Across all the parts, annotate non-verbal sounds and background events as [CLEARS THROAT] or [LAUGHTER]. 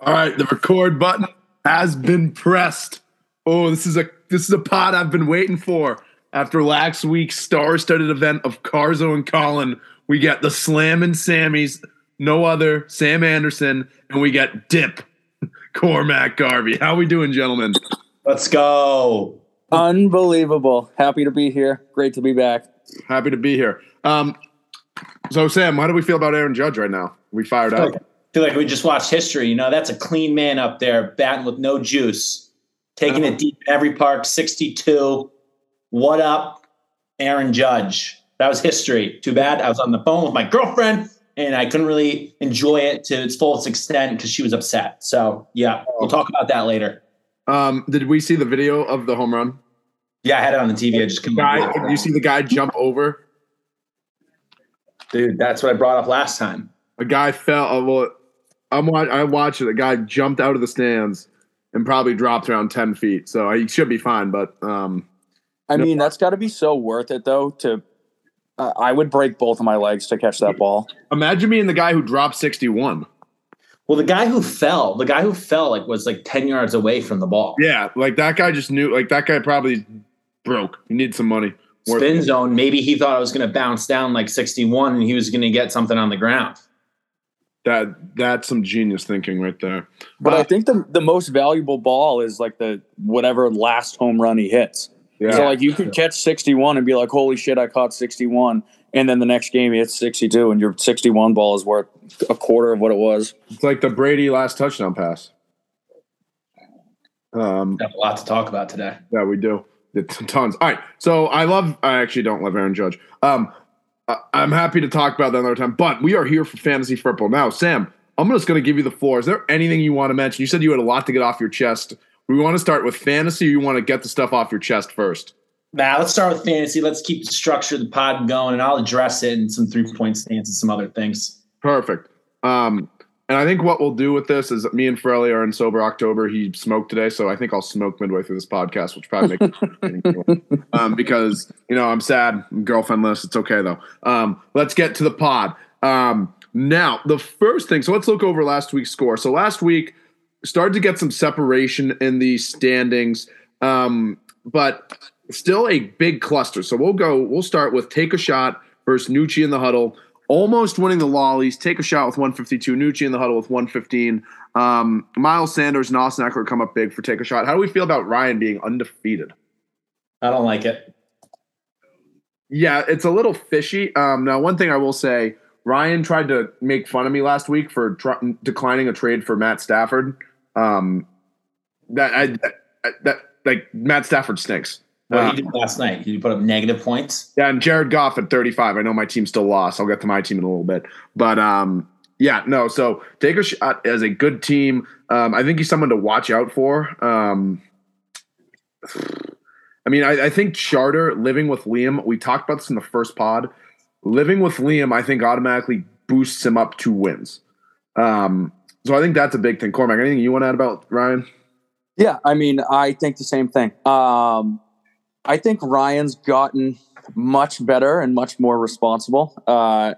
All right, the record button has been pressed. Oh, this is a this is a pod I've been waiting for. After last week's star-studded event of Carzo and Colin, we got the Slam and Sammys, no other Sam Anderson, and we got Dip [LAUGHS] Cormac Garvey. How are we doing, gentlemen? Let's go. Unbelievable. Happy to be here. Great to be back. Happy to be here. Um, so Sam, how do we feel about Aaron Judge right now? We fired up. I feel like we just watched history. You know, that's a clean man up there, batting with no juice, taking it deep every park, 62. What up, Aaron Judge? That was history. Too bad I was on the phone with my girlfriend and I couldn't really enjoy it to its fullest extent because she was upset. So, yeah, we'll talk about that later. Um, did we see the video of the home run? Yeah, I had it on the TV. I just couldn't. Guy, did you see the guy jump over? Dude, that's what I brought up last time. A guy fell. Uh, well, I'm wa- I watched it. A guy jumped out of the stands and probably dropped around ten feet. So he should be fine. But um, I No. mean, that's got to be so worth it, though. To uh, I would break both of my legs to catch that ball. imagine being the guy who dropped 61. Well, the guy who fell, the guy who fell, like was like ten yards away from the ball. Yeah, like that guy just knew. Like that guy probably broke. He needed some money. Spin zone. Maybe he thought I was going to bounce down like sixty-one, and he was going to get something on the ground. That that's some genius thinking right there. But I Uh, think the the most valuable ball is like the whatever last home run he hits. yeah. So like you could catch 61 and be like, holy shit, I caught 61. And then the next game he hits 62 and your 61 ball is worth a quarter of what it was. it's like the Brady last touchdown pass. Um, We have a lot to talk about today. Yeah, we do. It's tons. All right. So I love. I actually don't love Aaron Judge. Um, I- I'm happy to talk about that another time. But we are here for fantasy football now. Sam, I'm just going to give you the floor. Is there anything you want to mention? You said you had a lot to get off your chest. We want to start with fantasy. Or you want to get the stuff off your chest first? Now let's start with fantasy. Let's keep the structure of the pod going, and I'll address it in some three-point stance and some other things. Perfect. Um, and I think what we'll do with this is me and Frelly are in sober October. He smoked today, so I think I'll smoke midway through this podcast, which probably makes [LAUGHS] um, because you know I'm sad, I'm girlfriendless. It's okay though. Um, let's get to the pod. Um, now, the first thing. So let's look over last week's score. So last week started to get some separation in the standings, um, but still a big cluster. So we'll go. We'll start with take a shot versus Nucci in the huddle. Almost winning the lollies. Take a shot with 152. Nucci in the huddle with 115. Um, Miles Sanders and Austin Ekeler come up big for take a shot. How do we feel about Ryan being undefeated? I don't like it. Yeah, it's a little fishy. Um, now, one thing I will say, Ryan tried to make fun of me last week for tr- declining a trade for Matt Stafford. Um, that I that, that like Matt Stafford stinks. What Uh, he did last night? He put up negative points? yeah, and Jared Goff at 35. I know my team still lost. I'll get to my team in a little bit, but um, yeah, no. So take a shot as a good team. Um, I think he's someone to watch out for. Um, I mean, I, I think Charter living with Liam. We talked about this in the first pod. Living with Liam, I think automatically boosts him up to wins. Um, so I think that's a big thing. Cormac, anything you want to add about Ryan? Yeah, I mean, I think the same thing. Um, I think Ryan's gotten much better and much more responsible. Uh,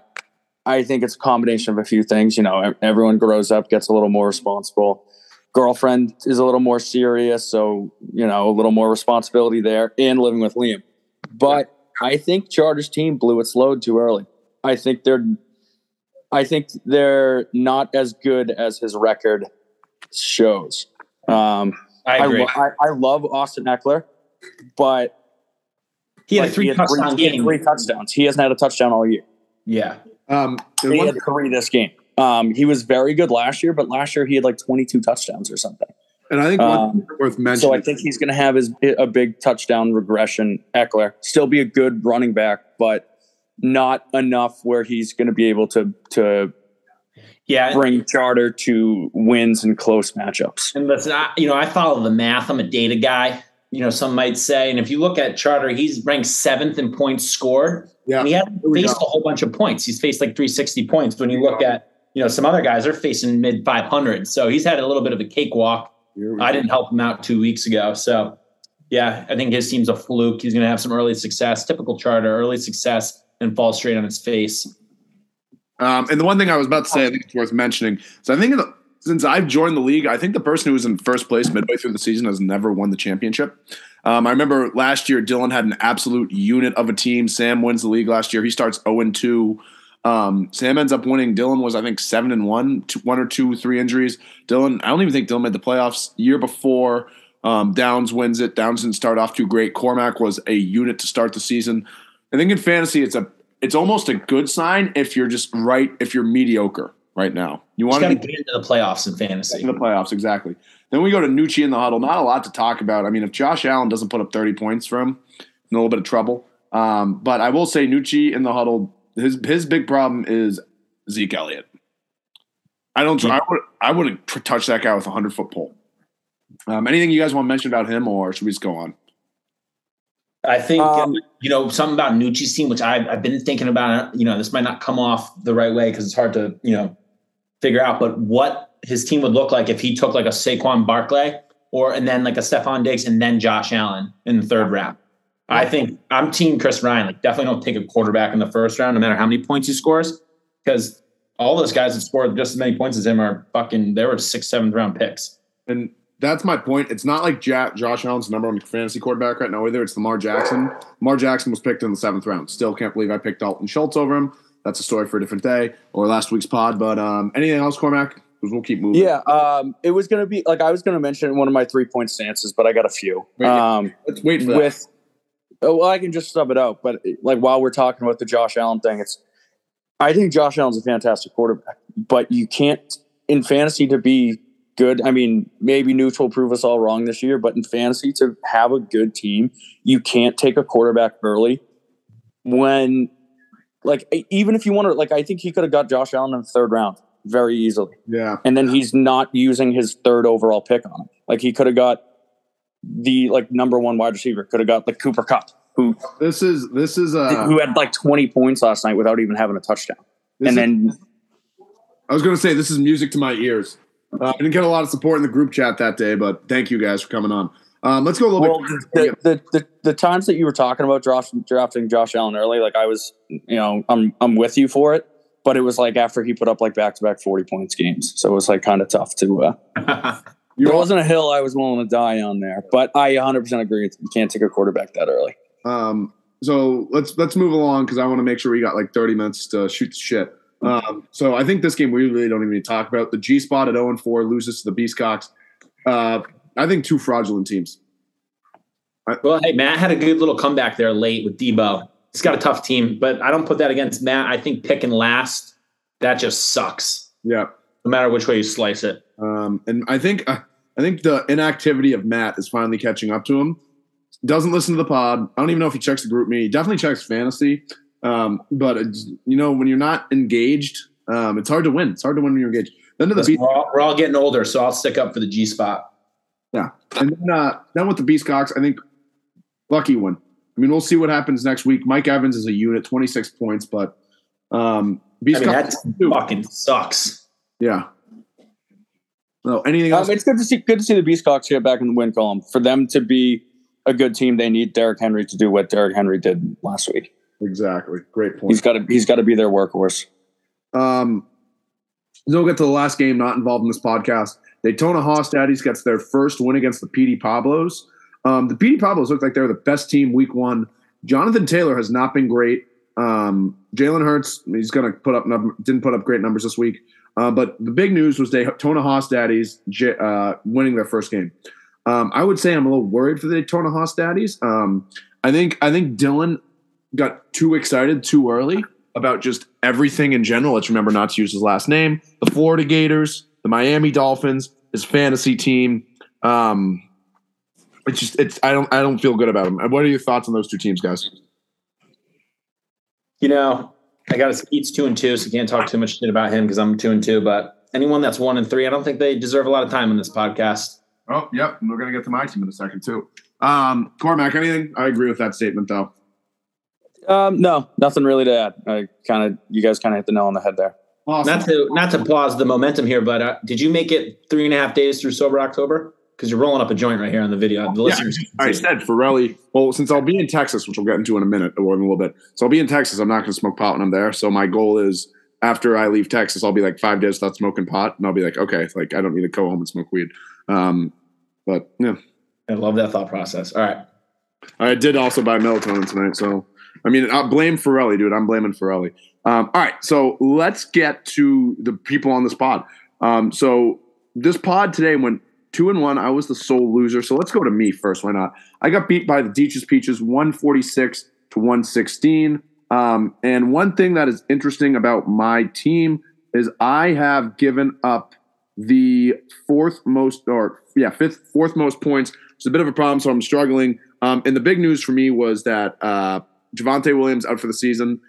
I think it's a combination of a few things. You know, everyone grows up, gets a little more responsible. Girlfriend is a little more serious, so you know, a little more responsibility there. And living with Liam, but I think Charter's team blew its load too early. I think they're, I think they're not as good as his record shows. Um, I I, I, I love Austin Ekeler, but he had like, a three had touchdown three, he had three touchdowns. He hasn't had a touchdown all year. Yeah, Um, and He one- had three this game. Um, he was very good last year, but last year he had like 22 touchdowns or something. and I think one Um, thing worth mentioning. So I think he's going to have his a big touchdown regression. Ekeler still be a good running back, but not enough where he's going to be able to to yeah. bring Charter to wins and close matchups. And listen, I, you know, I follow the math. I'm a data guy. You know, some might say, and if you look at Charter, he's ranked seventh in points scored, yeah. and he hasn't faced go. a whole bunch of points. He's faced like 360 points. When you look at, you know, some other guys are facing mid 500. So he's had a little bit of a cakewalk. I didn't help him out two weeks ago. So, yeah, I think his team's a fluke. He's going to have some early success. Typical Charter, early success, and fall straight on his face. Um, and the one thing I was about to say, I think it's worth mentioning. So I think in the, since I've joined the league, I think the person who was in first place midway through the season has never won the championship. Um, I remember last year, Dylan had an absolute unit of a team. Sam wins the league last year. He starts 0 2. Um, Sam ends up winning. Dylan was, I think, seven and one, two, one or two, three injuries. Dylan, I don't even think Dylan made the playoffs. Year before, um, Downs wins it. Downs didn't start off too great. Cormac was a unit to start the season. I think in fantasy, it's a it's almost a good sign if you're just right if you're mediocre right now. You want to get into the playoffs in fantasy. In the playoffs, exactly. Then we go to Nucci in the huddle. Not a lot to talk about. I mean, if Josh Allen doesn't put up 30 points for him, in a little bit of trouble. Um, but I will say Nucci in the huddle his his big problem is Zeke Elliott. I don't. Yeah. I would. I wouldn't touch that guy with a hundred foot pole. Um, anything you guys want to mention about him, or should we just go on? I think um, you know something about Nucci's team, which I've, I've been thinking about. You know, this might not come off the right way because it's hard to you know figure out. But what his team would look like if he took like a Saquon Barkley or and then like a Stefon Diggs and then Josh Allen in the third round. I think I'm team Chris Ryan. Like, definitely don't take a quarterback in the first round, no matter how many points he scores, because all those guys that scored just as many points as him are fucking. They were six, seventh round picks. And that's my point. It's not like Jack, Josh Allen's number one fantasy quarterback right now either. It's Lamar Jackson. Lamar Jackson was picked in the seventh round. Still can't believe I picked Dalton Schultz over him. That's a story for a different day or last week's pod. But um, anything else, Cormac? Because we'll keep moving. Yeah, um, it was going to be like I was going to mention one of my three point stances, but I got a few. Wait, um, let's wait for that. With Oh, well, I can just sub it out. But like while we're talking about the Josh Allen thing, it's I think Josh Allen's a fantastic quarterback, but you can't in fantasy to be good. I mean, maybe neutral prove us all wrong this year, but in fantasy to have a good team, you can't take a quarterback early when like even if you want to like I think he could have got Josh Allen in the third round very easily. Yeah. And then he's not using his third overall pick on him. Like he could have got the like number one wide receiver. Could have got like Cooper Kupp, who this is this is uh who had like twenty points last night without even having a touchdown. And is, then I was going to say this is music to my ears. Uh, I didn't get a lot of support in the group chat that day, but thank you guys for coming on. Um, let's go a little well, bit. The, the, the, the, times that you were talking about Josh, drafting Josh Allen early, like I was, you know, I'm I'm with you for it, but it was like after he put up like back to back forty points games, so it was like kind of tough to. Uh, [LAUGHS] there wasn't a hill I was willing to die on there, but I 100% agree. You can't take a quarterback that early. Um, so let's let's move along because I want to make sure we got like 30 minutes to shoot the shit. Um, so I think this game we really don't even need to talk about. The G spot at 0 and 4 loses to the Beastcocks. Uh, I think two fraudulent teams. I, well, hey, Matt had a good little comeback there late with Deebo. He's got a tough team, but I don't put that against Matt. I think picking last, that just sucks. Yeah. No matter which way you slice it. Um, and I think uh, I think the inactivity of Matt is finally catching up to him. Doesn't listen to the pod. I don't even know if he checks the GroupMe. He definitely checks fantasy. Um, but you know, when you're not engaged, um, it's hard to win. It's hard to win when you're engaged. Then to the beast- we're, all, we're, all, getting older, so I'll stick up for the G spot. Yeah, and then, uh, then with the Beast Beastcocks, I think lucky one. I mean, we'll see what happens next week. Mike Evans is a unit, 26 points, but um, Beastcocks I mean, that fucking sucks. Yeah, no, anything else? Um, it's good to see good to see the Beast Beastcocks get back in the win column. For them to be a good team, they need Derrick Henry to do what Derrick Henry did last week. Exactly. Great point. He's got to he's got to be their workhorse. Um, we'll get to the last game not involved in this podcast. Daytona Hoss Daddies gets their first win against the PD Pablos. Um, the PD Pablos look like they're the best team week one. Jonathan Taylor has not been great. Um, Jalen Hurts, he's going to put up didn't put up great numbers this week. Uh, but the big news was Daytona Hoss Daddies uh, winning their first game. Um, I would say I'm a little worried for the Daytona Hoss Daddies. Um, I think I think Dylan got too excited too early about just everything in general. Let's remember not to use his last name. The Florida Gators, the Miami Dolphins, his fantasy team. Um, it's just it's I don't I don't feel good about him. What are your thoughts on those two teams, guys? You know, I got his Skeets two and two, so can't talk too much shit about him because I'm two and two. But anyone that's one and three, I don't think they deserve a lot of time on this podcast. Oh, yep. We're gonna get to my team in a second too. Um, Cormac, anything? I agree with that statement though. Um, no, nothing really to add. I kind of, you guys kind of hit the nail on the head there. Awesome. Not to not to pause the momentum here, but uh, did you make it three and a half days through sober October? because you're rolling up a joint right here on the video. The listeners yeah, I said Forelli. Well, since I'll be in Texas, which we'll get into in a minute or in a little bit, so I'll be in Texas. I'm not going to smoke pot when I'm there. So my goal is after I leave Texas, I'll be like five days without smoking pot, and I'll be like, okay, like I don't need to go home and smoke weed. Um, but yeah, I love that thought process. All right. I did also buy melatonin tonight, so I mean, I blame Ferrelli, dude. I'm blaming Ferrelli. Um, all right, so let's get to the people on this pod. Um, so this pod today went two and one. I was the sole loser. So let's go to me first. Why not? I got beat by the Deaches Peaches, 146 to 116. Um, and one thing that is interesting about my team is I have given up the fourth most, or yeah, fifth, fourth most points. It's a bit of a problem, so I'm struggling. Um, and the big news for me was that uh, Javonte Williams out for the season.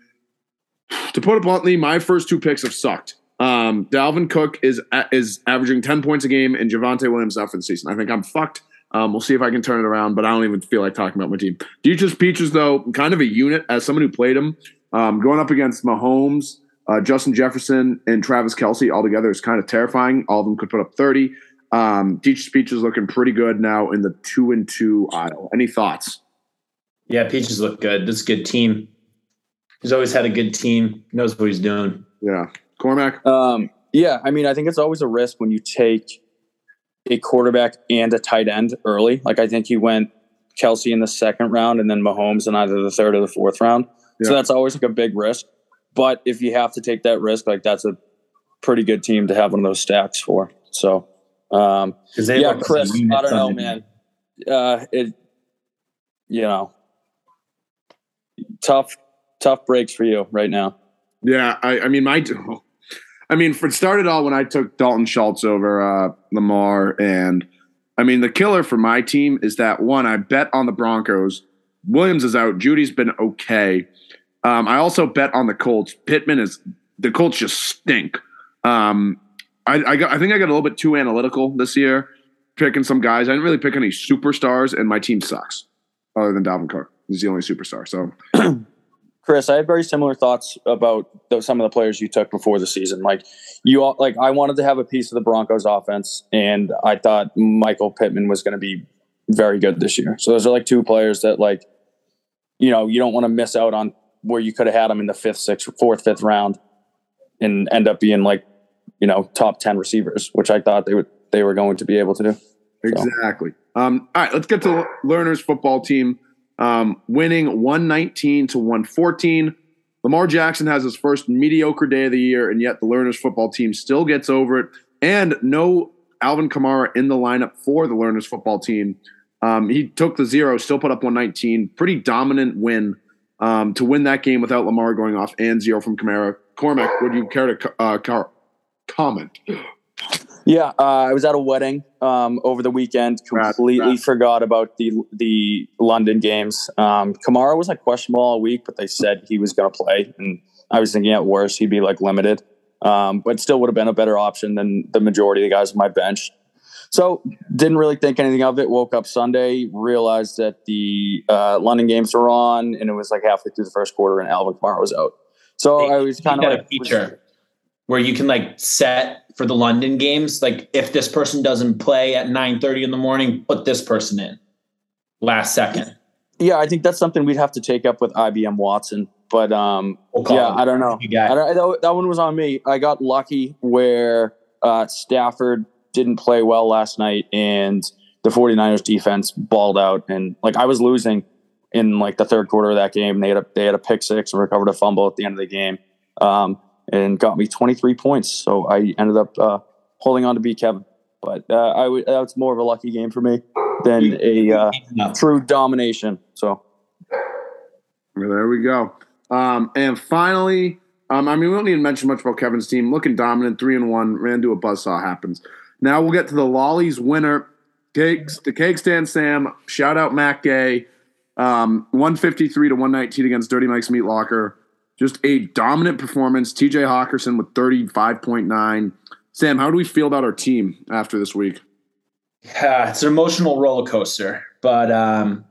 To put it bluntly, my first two picks have sucked. Um, Dalvin Cook is is averaging ten points a game, and Javonte Williams out for the season. I think I'm fucked. Um, we'll see if I can turn it around, but I don't even feel like talking about my team. Deaches Peaches, though, kind of a unit as someone who played him. Um, going up against Mahomes, uh, Justin Jefferson, and Travis Kelce all together is kind of terrifying. All of them could put up 30. Um, Deaches Peaches looking pretty good now in the two and two aisle. Any thoughts? Yeah, Peaches look good. This is a good team. He's always had a good team. He knows what he's doing. Yeah. Cormac? Um, yeah, I mean, I think it's always a risk when you take a quarterback and a tight end early. Like I think he went Kelce in the second round and then Mahomes in either the third or the fourth round. Yeah. So that's always like a big risk. But if you have to take that risk, like that's a pretty good team to have one of those stacks for. So, um, yeah, Chris, I don't know, man. Uh, it, you know, tough, tough breaks for you right now. Yeah, I, I mean, my [LAUGHS] I mean, for it started all when I took Dalton Schultz over uh, Lamar, and I mean, the killer for my team is that one I bet on the Broncos. Williams is out. Jeudy's been okay. Um, I also bet on the Colts. Pittman is the Colts just stink. Um, I, I, got, I think I got a little bit too analytical this year, picking some guys. I didn't really pick any superstars, and my team sucks. Other than Dalvin Cook, he's the only superstar. So [CLEARS THROAT] Chris, I had very similar thoughts about the, some of the players you took before the season. Like you, all, like I wanted to have a piece of the Broncos offense, and I thought Michael Pittman was going to be very good this year. So those are like two players that, like, you know, you don't want to miss out on where you could have had them in the fifth, sixth, fourth, fifth round, and end up being like, you know, top ten receivers, which I thought they would they were going to be able to do. Exactly. So. Um, all right, let's get to learners football team um, winning 119 to 114. Lamar Jackson has his first mediocre day of the year, and yet the Learners football team still gets over it. And no Alvin Kamara in the lineup for the Learners football team. Um, he took the zero, still put up 119. Pretty dominant win um, to win that game without Lamar going off and zero from Kamara. Cormac, would you care to uh, comment? Yeah, uh, I was at a wedding um, over the weekend. Completely forgot about the the London games. Um, Kamara was like questionable all week, but they said he was going to play, and I was thinking at worst he'd be like limited, um, but still would have been a better option than the majority of the guys on my bench. So didn't really think anything of it. Woke up Sunday, realized that the uh, London games were on, and it was like halfway through the first quarter, and Alvin Kamara was out. So I was kind of like, a feature where you can like set for the London games, like if this person doesn't play at 9:30 in the morning, put this person in last second. Yeah, I think that's something we'd have to take up with IBM Watson. But um, we'll yeah. I don't know. I don't, that one was on me. I got lucky where uh, Stafford didn't play well last night and the 49ers defense balled out and like I was losing in like the third quarter of that game. They had a they had a pick six and recovered a fumble at the end of the game. Um, and got me 23 points. So I ended up uh, holding on to beat Kevin. But uh, I w- that's more of a lucky game for me than a uh, true domination. So well, there we go. Um, and finally, um, I mean, we don't need to mention much about Kevin's team. Looking dominant, three and one, ran to a buzzsaw happens. Now we'll get to the Lollies winner, Cakes, the Cake Stand Sam. Shout out Matt Gay. Um, 153 to 119 against Dirty Mike's Meat Locker. Just a dominant performance. TJ Hockenson with 35.9. Sam, how do we feel about our team after this week? Yeah, it's an emotional roller coaster, but um,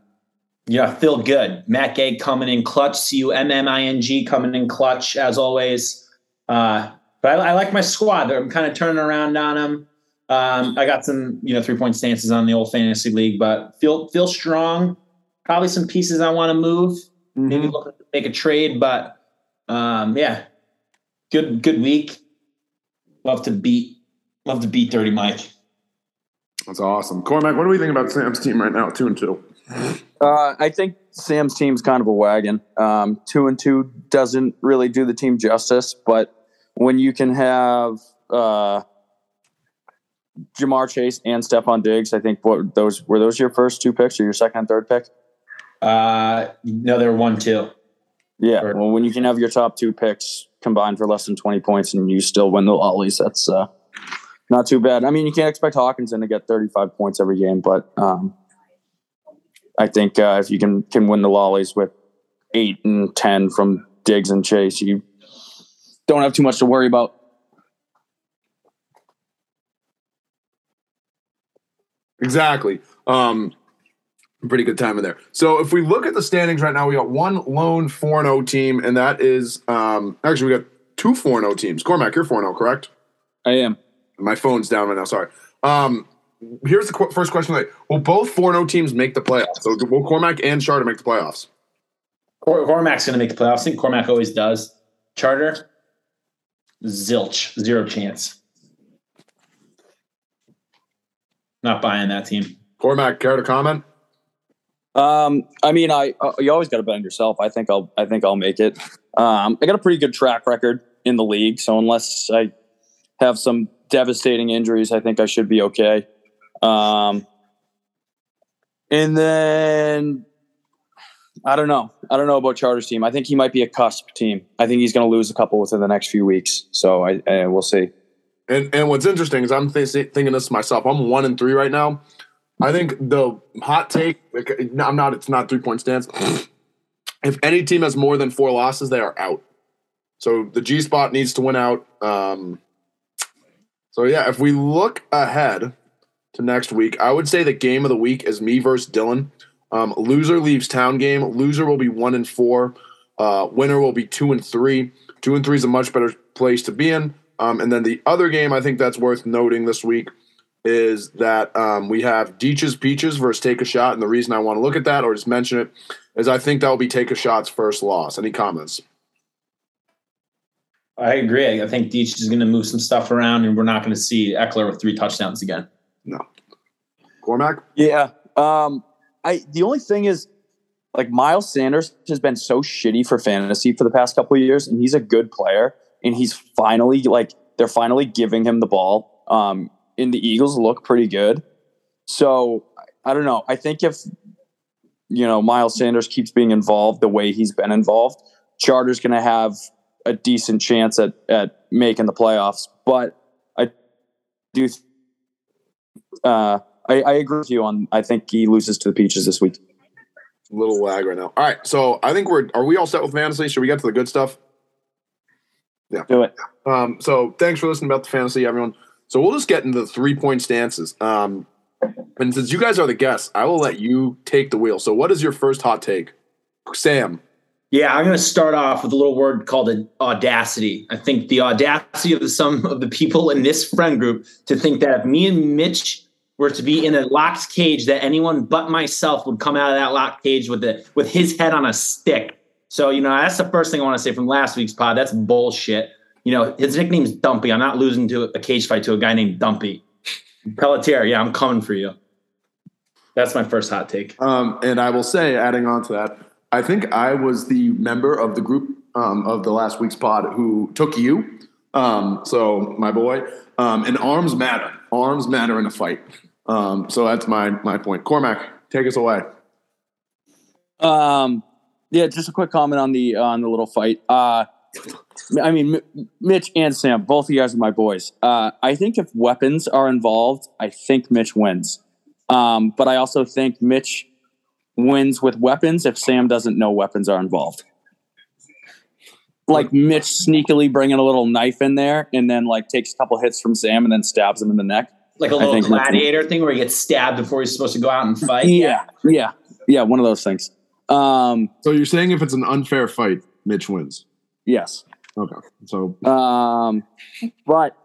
yeah, feel good. Matt Gay coming in clutch. C U M M I N G coming in clutch as always. Uh, but I, I, like my squad. I'm kind of turning around on them. Um, I got some, you know, three point stances on the old fantasy league, but feel feel strong. Probably some pieces I want to move. Mm-hmm. Maybe look make a trade, but um, yeah, Good good week. Love to beat love to beat Dirty Mike. That's awesome. Cormac, what do we think about Sam's team right now? Two and two. Uh, I think Sam's team's kind of a wagon. Um, two and two doesn't really do the team justice, but when you can have uh, Ja'Marr Chase and Stefon Diggs, I think what those were those your first two picks or your second and third pick? Uh, no, they're one two. Yeah. Sure. Well, when you can have your top two picks combined for less than twenty points and you still win the lollies, that's uh, not too bad. I mean, you can't expect Hockenson to get thirty-five points every game, but um, I think uh, if you can can win the lollies with eight and ten from Diggs and Chase, you don't have too much to worry about. Exactly. Um, pretty good time in there. So if we look at the standings right now, we got one lone 4 0 team, and that is um, actually, we got two 4 0 teams. Cormac, you're 4 0, correct? I am. My phone's down right now. Sorry. Um, here's the qu- first question: like, Will both 4 0 teams make the playoffs? So will Cormac and Charter make the playoffs? Cor- Cormac's going to make the playoffs. I think Cormac always does. Charter, zilch, zero chance. Not buying that team. Cormac, care to comment? Um, I mean, I uh, you always got to bet on yourself. I think I'll I think I'll make it. Um, I got a pretty good track record in the league, so unless I have some devastating injuries, I think I should be okay. Um, and then I don't know. I don't know about Charter's team. I think he might be a cusp team. I think he's going to lose a couple within the next few weeks. So I, I we'll see. And and what's interesting is I'm th- thinking this myself. I'm one and three right now. I think the hot take. I'm not. It's not three point stance. If any team has more than four losses, they are out. So the G spot needs to win out. Um, so yeah, if we look ahead to next week, I would say the game of the week is me versus Dylan. Um, loser leaves town game. Loser will be one and four. Uh, winner will be two and three. Two and three is a much better place to be in. Um, and then the other game I think that's worth noting this week is that um, we have Deech's Peaches versus Take a Shot. And the reason I want to look at that or just mention it is I think that will be Take a Shot's first loss. Any comments? I agree. I think Deech is going to move some stuff around, and we're not going to see Ekeler with three touchdowns again. No. Cormac? Yeah. Um, I the only thing is like Miles Sanders has been so shitty for fantasy for the past couple of years, and he's a good player, and he's finally like they're finally giving him the ball. Um, and the Eagles look pretty good. So I don't know. I think if you know Miles Sanders keeps being involved the way he's been involved, Charter's going to have a decent chance at at making the playoffs. But I do. Uh, I, I agree with you on. I think he loses to the Peaches this week. A little lag right now. All right. So I think we're, are we all set with fantasy? Should we get to the good stuff? Yeah, do it. Um, so thanks for listening about the fantasy, everyone. So we'll just get into the three point stances. Um, and since you guys are the guests, I will let you take the wheel. So what is your first hot take? Sam. Yeah, I'm going to start off with a little word called audacity. I think the audacity of the, some of the people in this friend group to think that if me and Mitch were to be in a locked cage, that anyone but myself would come out of that locked cage with the with his head on a stick. So you know that's the first thing I want to say from last week's pod. That's bullshit. You know his nickname's Dumpy. I'm not losing to a cage fight to a guy named Dumpy. Pelletier, yeah, I'm coming for you. That's my first hot take. Um, and I will say, adding on to that, I think I was the member of the group um, of the last week's pod who took you. Um, so my boy, um, and arms matter. Arms matter in a fight. Um, so that's my my point. Cormac, take us away. Um, yeah, just a quick comment on the on the little fight. Uh, I mean, M- Mitch and Sam, both of you guys are my boys. Uh, I think if weapons are involved, I think Mitch wins. Um, but I also think Mitch wins with weapons if Sam doesn't know weapons are involved. Like Mitch sneakily bringing a little knife in there and then like takes a couple hits from Sam and then stabs him in the neck. Like a little gladiator thing where he gets stabbed before he's supposed to go out and fight. Yeah, yeah, yeah. One of those things. Um, So you're saying if it's an unfair fight, Mitch wins. Yes. Okay. So Um, but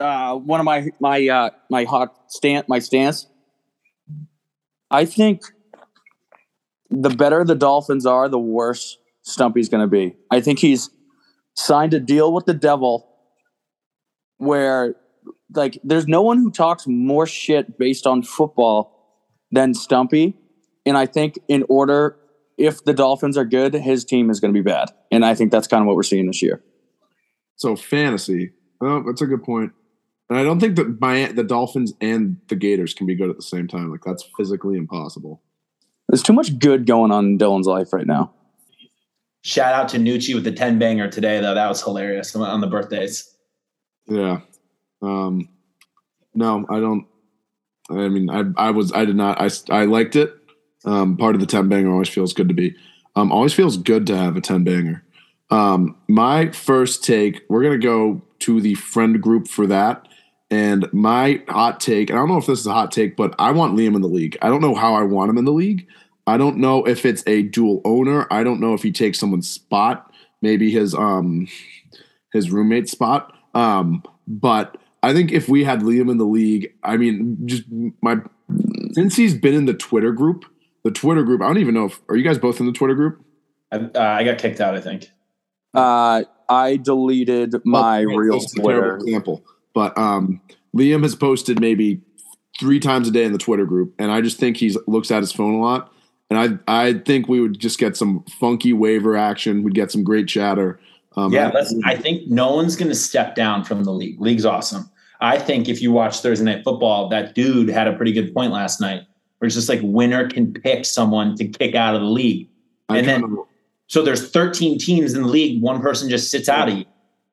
uh, one of my my uh, my hot stand my stance. I think the better the Dolphins are, the worse Stumpy's going to be. I think he's signed a deal with the devil where like there's no one who talks more shit based on football than Stumpy. And I think in order if the Dolphins are good, his team is going to be bad. And I think that's kind of what we're seeing this year. So fantasy. Oh, that's a good point. And I don't think that my, the Dolphins and the Gators can be good at the same time. Like that's physically impossible. There's too much good going on in Dylan's life right now. Shout out to Nucci with the 10 banger today, though. That was hilarious on the birthdays. Yeah. Um, no, I don't. I mean, I, I was, I did not, I, I liked it. Um, part of the 10 banger always feels good to be. Um, always feels good to have a 10 banger. Um, my first take, we're going to go to the friend group for that. And my hot take, I don't know if this is a hot take, but I want Liam in the league. I don't know how I want him in the league. I don't know if it's a dual owner. I don't know if he takes someone's spot, maybe his um his roommate spot. Um, but I think if we had Liam in the league, I mean, just my since he's been in the Twitter group, the Twitter group. I don't even know if are you guys both in the Twitter group. I, uh, I got kicked out. I think. Uh, I deleted my well, real Twitter example, but um, Liam has posted maybe three times a day in the Twitter group, and I just think he looks at his phone a lot. And I I think we would just get some funky waiver action. We'd get some great chatter. Um, yeah, I, I think no one's going to step down from the league. League's awesome. I think if you watch Thursday Night Football, that dude had a pretty good point last night, where it's just like winner can pick someone to kick out of the league, and then so there's 13 teams in the league. One person just sits out of you.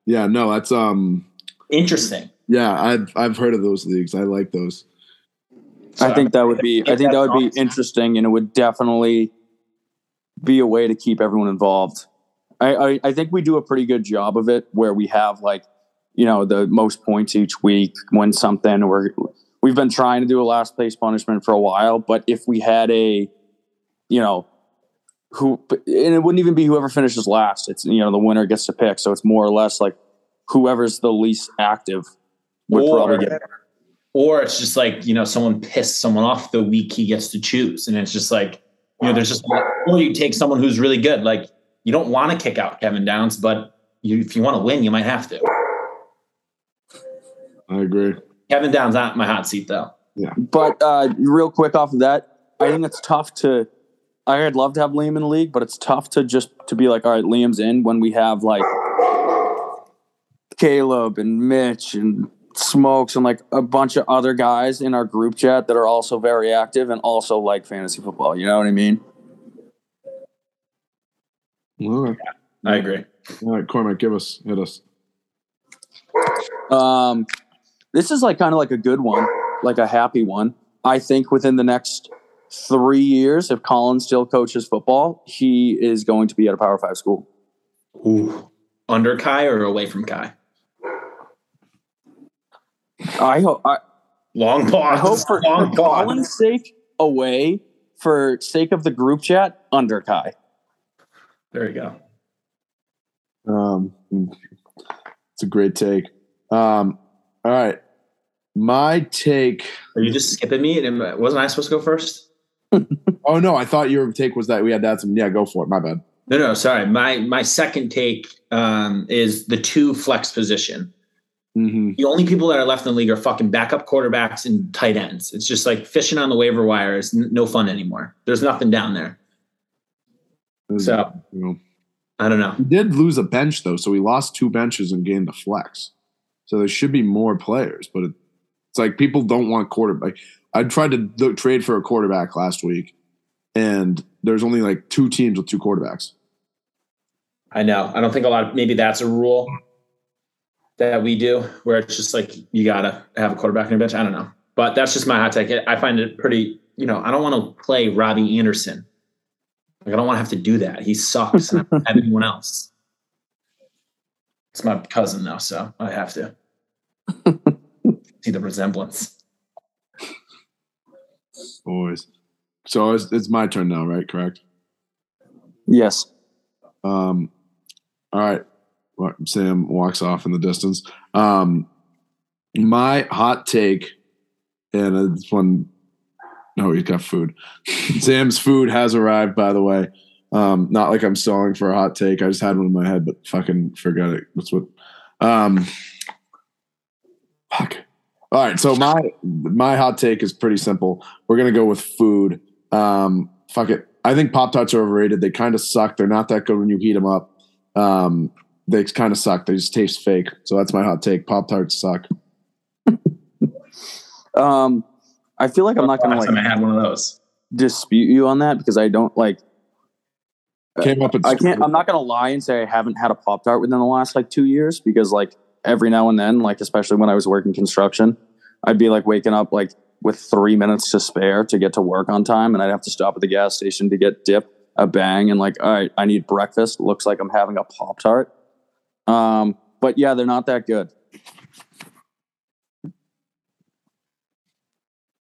Yeah, no, that's um interesting. Yeah, I've I've heard of those leagues. I like those. So I think that would be I think that would be interesting and it would definitely be a way to keep everyone involved. I, I, I think we do a pretty good job of it where we have like, you know, the most points each week, win something, or we've been trying to do a last place punishment for a while. But if we had a, you know, who and it wouldn't even be whoever finishes last. It's you know the winner gets to pick, so it's more or less like whoever's the least active would or, probably get. Or it's just like you know someone pissed someone off the week he gets to choose, and it's just like you know there's just or you take someone who's really good. Like you don't want to kick out Kevin Downs, but you, if you want to win, you might have to. I agree. Kevin Downs not in my hot seat though. Yeah, but uh, real quick off of that, I think it's tough to I'd love to have Liam in the league, but it's tough to just to be like, all right, Liam's in when we have like Caleb and Mitch and Smokes and like a bunch of other guys in our group chat that are also very active and also like fantasy football. You know what I mean? All right. I agree. All right, Cormac, give us hit us. Um, this is like kind of like a good one, like a happy one. I think within the next three years, if Colin still coaches football, he is going to be at a Power Five school. Ooh. Under Kai or away from Kai? I hope. I, long pause. I hope for, long for Colin's sake, away. For sake of the group chat, under Kai. There you go. Um, it's a great take. Um, all right, my take. Are you just skipping me? And Wasn't I supposed to go first? [LAUGHS] oh no, I thought your take was that we had to add some. Yeah, go for it. My bad. No, no, sorry. My my second take um, is the two flex position. Mm-hmm. The only people that are left in the league are fucking backup quarterbacks and tight ends. It's just like fishing on the waiver wire is n- no fun anymore. There's nothing down there. So you know, I don't know. He did lose a bench though, so he lost two benches and gained a flex. So there should be more players, but it, it's like people don't want quarterback. I tried to trade for a quarterback last week, and there's only like two teams with two quarterbacks. I know. I don't think a lot of maybe that's a rule that we do where it's just like you gotta have a quarterback in your bench. I don't know, but that's just my hot take. I find it pretty. You know, I don't want to play Robby Anderson. Like I don't want to have to do that. He sucks, and I don't have anyone else. It's my cousin though, so I have to [LAUGHS] see the resemblance. Boys. So it's, it's my turn now, right? Correct. Yes. Um. All right. Sam walks off in the distance. Um, my hot take, and it's one. No, he's got food. [LAUGHS] Sam's food has arrived, by the way. Um, not like I'm stalling for a hot take. I just had one in my head, but fucking forget it. That's what. Um, fuck. All right, so my my hot take is pretty simple. We're gonna go with food. Um, fuck it. I think Pop Tarts are overrated. They kind of suck. They're not that good when you heat them up. Um, they kind of suck. They just taste fake. So that's my hot take. Pop Tarts suck. [LAUGHS] Um, I feel like I'm not gonna Last time I had one of those. dispute you on that because I don't like. Came up. I can't. I'm not gonna lie and say I haven't had a pop tart within the last like two years because like every now and then, like especially when I was working construction, I'd be like waking up like with three minutes to spare to get to work on time, and I'd have to stop at the gas station to get dip, a bang, and like all right, I need breakfast. Looks like I'm having a pop tart. Um, but yeah, they're not that good.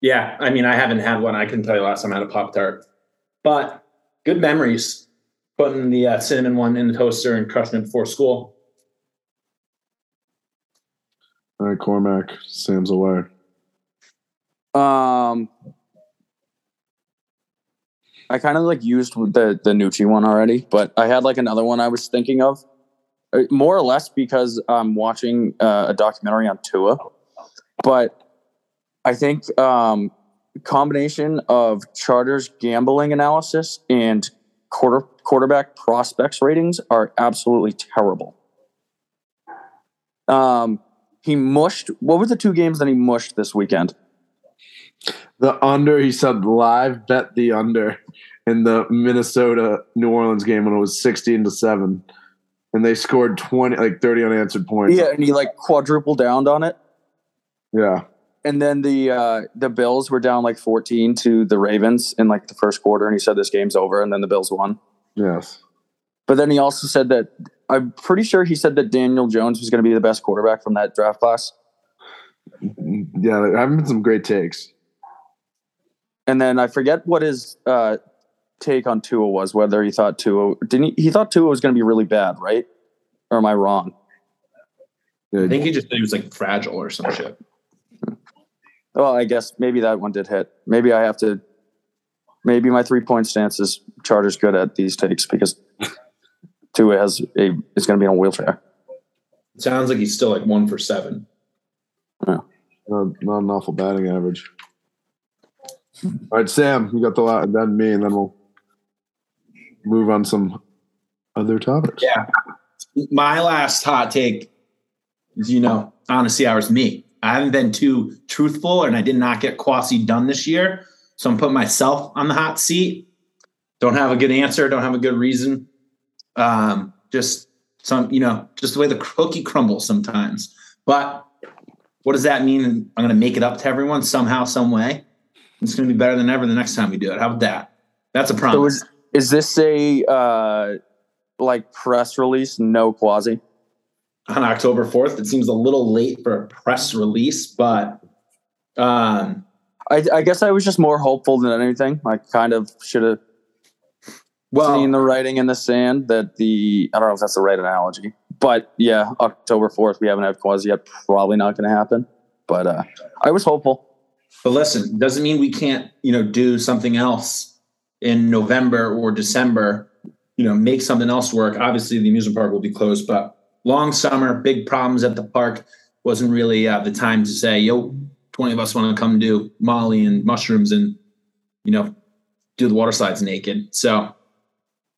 Yeah, I mean, I haven't had one. I can tell you last time I had a Pop Tart, but good memories. Putting the uh, cinnamon one in the toaster and crushing it before school. All right, Cormac, Sam's away. Um, I kind of like used the the Nucci one already, but I had like another one I was thinking of, Uh, more or less because I'm watching uh, a documentary on Tua. But I think um, combination of Charter's gambling analysis and quarter quarterback prospects ratings are absolutely terrible. Um, he mushed. What were the two games that he mushed this weekend? The under, he said live bet the under in the Minnesota New Orleans game when it was 16 to 7. And they scored 20, like 30 unanswered points. Yeah, and he like quadruple downed on it. Yeah. And then the uh, the Bills were down like 14 to the Ravens in like the first quarter, and he said this game's over, and then the Bills won. Yes. But then he also said that I'm pretty sure he said that Daniel Jones was going to be the best quarterback from that draft class. Yeah, there have been some great takes. And then I forget what his uh, take on Tua was. Whether he thought Tua didn't he, he thought Tua was going to be really bad, right? Or am I wrong? I think he just said he was like fragile or some shit. Well, I guess maybe that one did hit. Maybe I have to. Maybe my three point stance is Charter's good at these takes because Tua has a is going to be on a wheelchair. It sounds like he's still like one for seven. Not, not an awful batting average. All right, Sam, you got the lot, and then me, and then we'll move on some other topics. Yeah. My last hot take is, you know, honesty hours me. I haven't been too truthful and I did not get Quasi done this year. So I'm putting myself on the hot seat. Don't have a good answer, don't have a good reason. Um, just some, you know, just the way the cookie crumbles sometimes. But what does that mean? I'm going to make it up to everyone somehow, some way. It's going to be better than ever the next time we do it. How about that? That's a So promise. is is this a uh, like press release? No quasi. on October 4th. It seems a little late for a press release, but um, I, I guess I was just more hopeful than anything. I kind of should have well, seen the writing in the sand that the I don't know if that's the right analogy, but yeah, October fourth we haven't had quasi yet. Probably not going to happen. But uh, I was hopeful. but listen, doesn't mean we can't, you know, do something else in November or December, you know, make something else work. Obviously, the amusement park will be closed, but long summer, big problems at the park. Wasn't really uh, the time to say, yo, 20 of us want to come do Molly and mushrooms and, you know, do the water slides naked. So,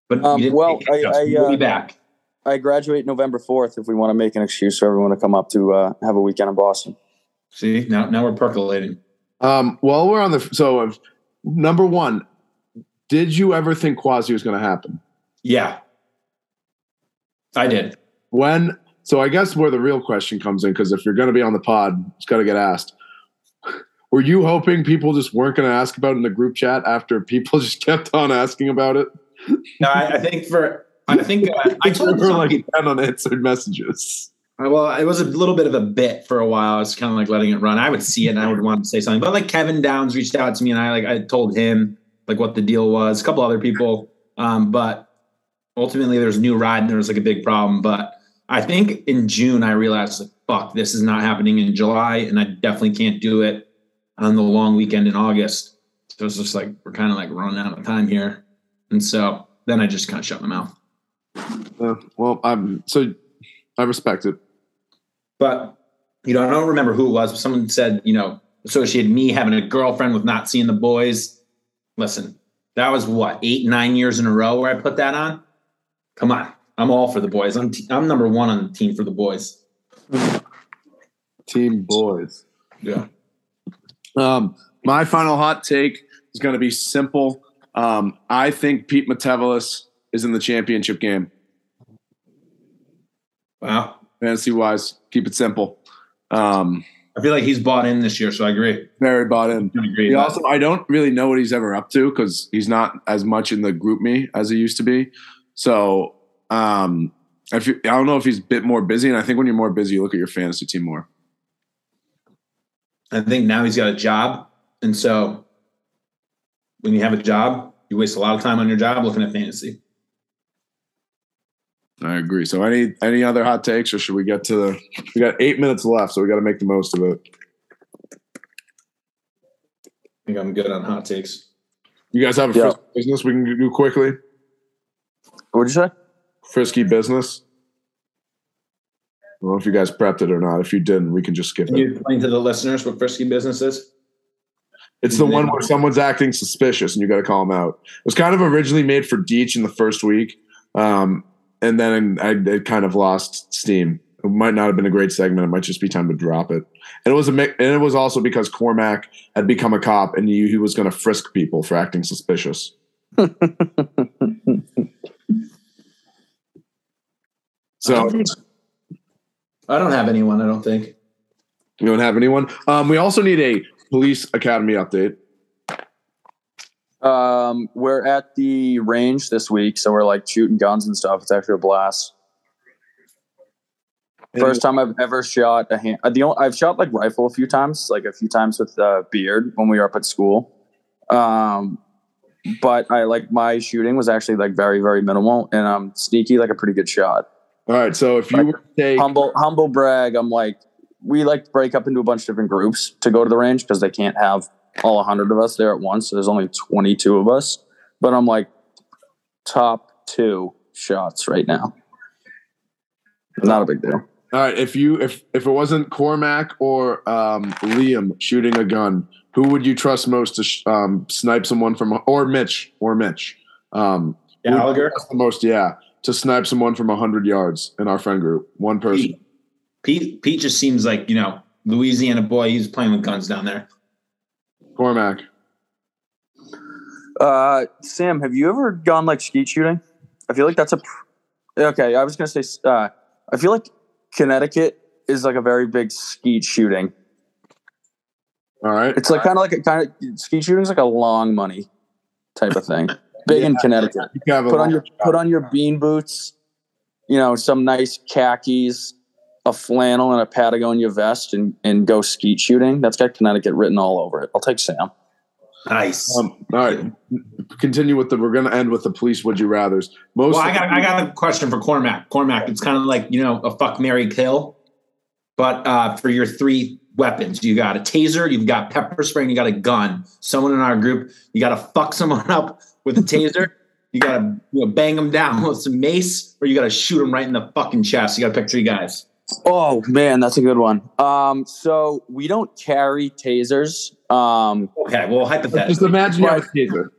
but Um, we well, I, I, we'll be uh, back. I graduate November fourth. If we want to make an excuse for everyone to come up to uh, have a weekend in Boston. See, now now we're percolating. Um, while we're on the so uh, number one, did you ever think Quasi was going to happen? Yeah, I did. When so I guess where the real question comes in because if you're going to be on the pod, it's got to get asked. [LAUGHS] Were you hoping people just weren't going to ask about it in the group chat after people [LAUGHS] just kept on asking about it? No, I, I think for I think uh, [LAUGHS] I told There were like ten unanswered messages. Uh, well, it was a little bit of a bit for a while. I was kind of like letting it run. I would see it and I would want to say something, but like Kevin Downs reached out to me and I like I told him like what the deal was. A couple other people, um, but ultimately there was a new ride and there was like a big problem. But I think in June I realized like fuck, this is not happening in July, and I definitely can't do it on the long weekend in August. So it's just like we're kind of like running out of time here, and so then I just kind of shut my mouth. Uh, well, I'm so I respect it. But you know, I don't remember who it was. But someone said, you know, associated me having a girlfriend with not seeing the boys. Listen, that was what eight, nine years in a row where I put that on. Come on, I'm all for the boys. I'm t- I'm number one on the team for the boys. Team boys. Yeah. Um, my final hot take is going to be simple. Um, I think Pete Matevelis is in the championship game. Wow. Fantasy wise, keep it simple. Um, I feel like he's bought in this year, so I agree. very bought in. I agree. He also, I don't really know what he's ever up to because he's not as much in the GroupMe as he used to be. So, um, I, feel, I don't know if he's a bit more busy. And I think when you're more busy, you look at your fantasy team more. I think now he's got a job, and so when you have a job, you waste a lot of time on your job looking at fantasy. I agree. So, any any other hot takes, or should we get to the? We got eight minutes left, so we got to make the most of it. I think I'm good on hot takes. You guys have a Yeah. frisky business we can do quickly? What'd you say? Frisky business. I don't know if you guys prepped it or not. If you didn't, we can just skip Can it. you explain to the listeners what frisky business is? It's the one where someone's acting suspicious and you got to call them out. It was kind of originally made for Deech in the first week, um, and then I, it kind of lost steam. It might not have been a great segment. It might just be time to drop it. And it was a and it was also because Cormac had become a cop and he, he was going to frisk people for acting suspicious. [LAUGHS] So I don't have anyone. I don't think. you don't have anyone. Um, we also need a police academy update. Um, we're at the range this week, so we're like shooting guns and stuff. It's actually a blast. First time I've ever shot a hand. uh, The only, I've shot like rifle a few times, like a few times with uh, beard when we were up at school. Um, but I like my shooting was actually like very very minimal, and I'm sneaky like a pretty good shot. All right. So if you were to take Humble humble brag. I'm like we like to break up into a bunch of different groups to go to the range because they can't have all 100 of us there at once. So there's only 22 of us. But I'm like top two shots right now. Not a big deal. All right, if you if if it wasn't Cormac or um, Liam shooting a gun, who would you trust most to sh- um, snipe someone from or Mitch or Mitch? Um, who would you Gallagher. trust the most, yeah, to snipe someone from hundred yards in our friend group, one person. Pete. Pete. Pete just seems like you know Louisiana boy. He's playing with guns down there. Cormac, Uh, Sam, have you ever gone like skeet shooting? I feel like that's a. pr- Okay, I was gonna say. Uh, I feel like Connecticut is like a very big skeet shooting. all right, It's like kind of like a kind of skeet shooting is like a long money type of thing. [LAUGHS] Big in Connecticut. you Put on your shot. put on your bean boots. You know, some nice khakis, a flannel, and a Patagonia vest, and and go skeet shooting. That's got Connecticut written all over it. I'll take Sam. Nice. Um, all right, continue with the. We're going to end with the police. Would you rather's? Most. Well, I got I got a question for Cormac. Cormac, it's kind of like you know a fuck marry kill, but uh, for your three weapons, you got a taser, you've got pepper spray, and you got a gun. Someone in our group, you got to fuck someone up with a taser. [LAUGHS] You got to you know, bang them down with some mace, or you got to shoot them right in the fucking chest. You got to pick three guys. Oh man, that's a good one. Um, so we don't carry tasers. Um, Okay, well just imagine you have a taser.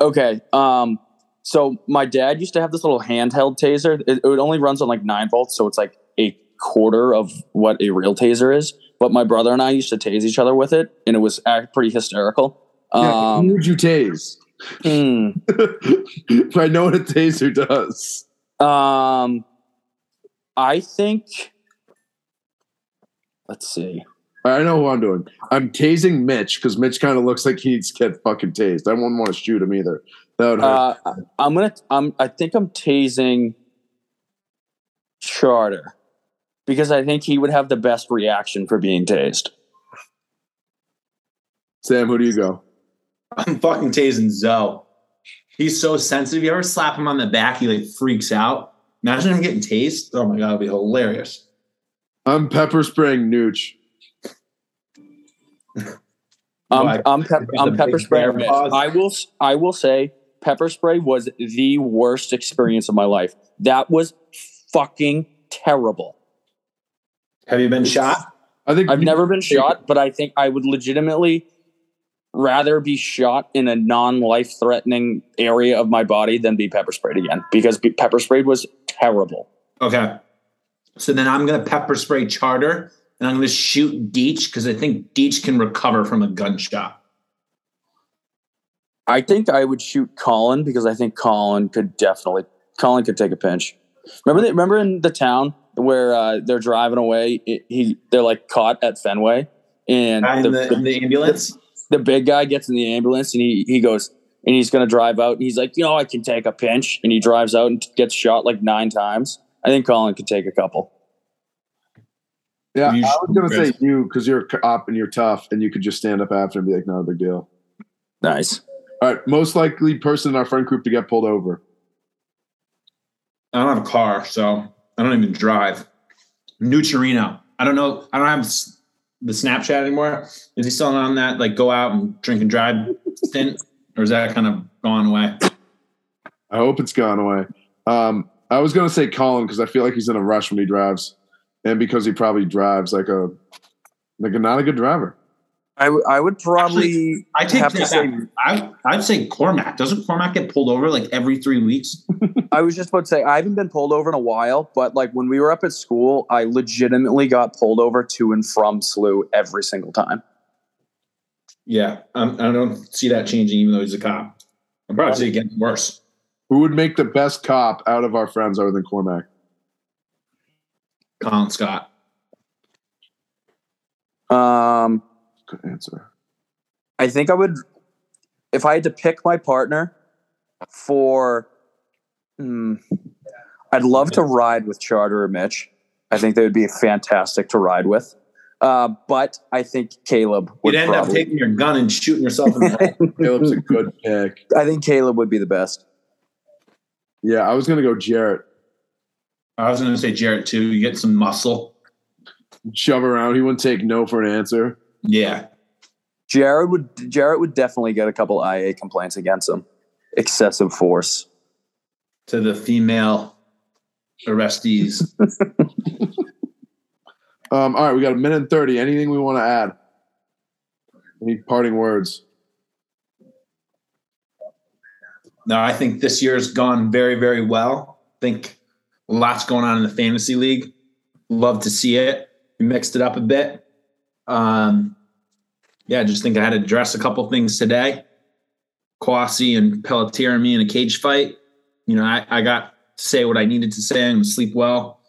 okay. Um, so my dad used to have this little handheld taser. It, it only runs on like nine volts, so it's like a quarter of what a real taser is. But my brother and I used to tase each other with it, and it was pretty hysterical. Yeah, Um, who would you tase? hmm. [LAUGHS] I know what a taser does. Um, I think. Let's see. I know who I'm doing. I'm tasing Mitch because Mitch kind of looks like he needs to get fucking tased. I wouldn't want to shoot him either. That would hurt. Uh, I'm gonna. I'm. I think I'm tasing Charter because I think he would have the best reaction for being tased. Sam, who do you go? I'm fucking tasing Zoe. He's so sensitive. You ever slap him on the back, he like freaks out. Imagine him getting tased. Oh my god, it'd be hilarious. I'm pepper spraying Nooch. [LAUGHS] I'm. Why? I'm, pep- I'm pepper big spraying. bear Mitch. paws? I will. s- I will say pepper spray was the worst experience of my life. That was fucking terrible. Have you been shot? I think I've never been shot, but I think I would legitimately rather be shot in a non-life threatening area of my body than be pepper sprayed again because pepper sprayed was terrible. Okay. So then I'm going to pepper spray Charter and I'm going to shoot Deech because I think Deech can recover from a gunshot. I think I would shoot Colin because I think Colin could definitely Colin could take a pinch. Remember the, remember in the town where uh, they're driving away, it, he they're like caught at Fenway and the, the, the, ambulance. the big guy gets in the ambulance and he he goes and he's going to drive out and he's like, you know, I can take a pinch and he drives out and gets shot like nine times. I think Colin could take a couple. Yeah, You I was gonna say you because you're a cop and you're tough, and you could just stand up after and be like, "No big deal." Nice. All right, most likely person in our friend group to get pulled over. I don't have a car, so I don't even drive. Nucherino. I don't know. I don't have the Snapchat anymore. Is he still on that like go out and drink and drive stint, or is that kind of gone away? I hope it's gone away. Um, I was gonna say Colin because I feel like he's in a rush when he drives, and because he probably drives like a like a not a good driver. I, w- I would probably I take have to that say back. I I'd say Cormac. Doesn't Cormac get pulled over like every three weeks? [LAUGHS] I was just about to say I haven't been pulled over in a while, but like when we were up at school, I legitimately got pulled over to and from SLU every single time. Yeah, I'm, I don't see that changing, even though he's a cop. I'm probably see getting worse. Who would make the best cop out of our friends other than Cormac? Colin Scott. Um, Good answer. I think I would, if I had to pick my partner for, hmm, I'd love to ride with Charter or Mitch. I think they would be fantastic to ride with. Uh, but I think Caleb would You'd end up taking your gun and shooting yourself in the head. [LAUGHS] Caleb's a good pick. I think Caleb would be the best. Yeah, I was gonna go Jarrett. I was going to say Jarrett too. You get some muscle. Shove around. He wouldn't take no for an answer. Yeah. Jared would Jarrett would definitely get a couple IA complaints against him. Excessive force. To the female arrestees. [LAUGHS] Um, all right, we got a minute and thirty. Anything we want to add? Any parting words? No, I think this year's gone very, very well. I think lots going on in the fantasy league. Love to see it. We mixed it up a bit. Um, yeah, I just think I had to address a couple things today. Kwasi and Pelletier and me in a cage fight. You know, I, I got to say what I needed to say and sleep well.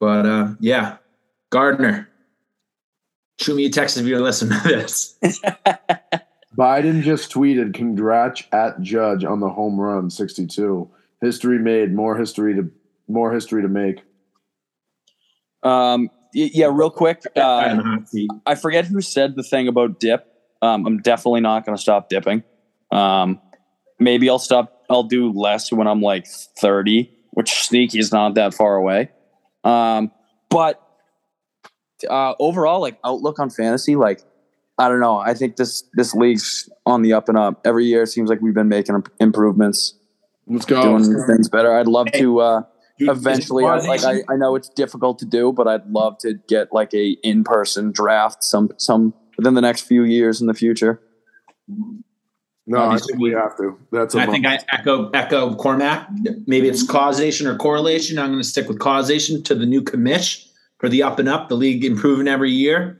But uh, yeah, Gardner, shoot me a text if you're listening to this. [LAUGHS] Biden just tweeted, "Congrats at Judge on the home run, 62. History made. More history to more history to make." Um, yeah, real quick. Uh, the hot seat. I forget who said the thing about dip. Um, I'm definitely not going to stop dipping. Um, maybe I'll stop. I'll do less when I'm like 30, which sneaky is not that far away. Um, but uh, overall, like outlook on fantasy, like I don't know. I think this this league's on the up and up. Every year, it seems like we've been making improvements, Let's go. doing things better. I'd love to. Uh, Dude, eventually I, like I, I know it's difficult to do but i'd love to get like a in-person draft some some within the next few years in the future No, I think we have to. That's a I think. I echo echo Cormac. Maybe it's causation or correlation. I'm going to stick with causation to the new commish for the up and up, the league improving every year.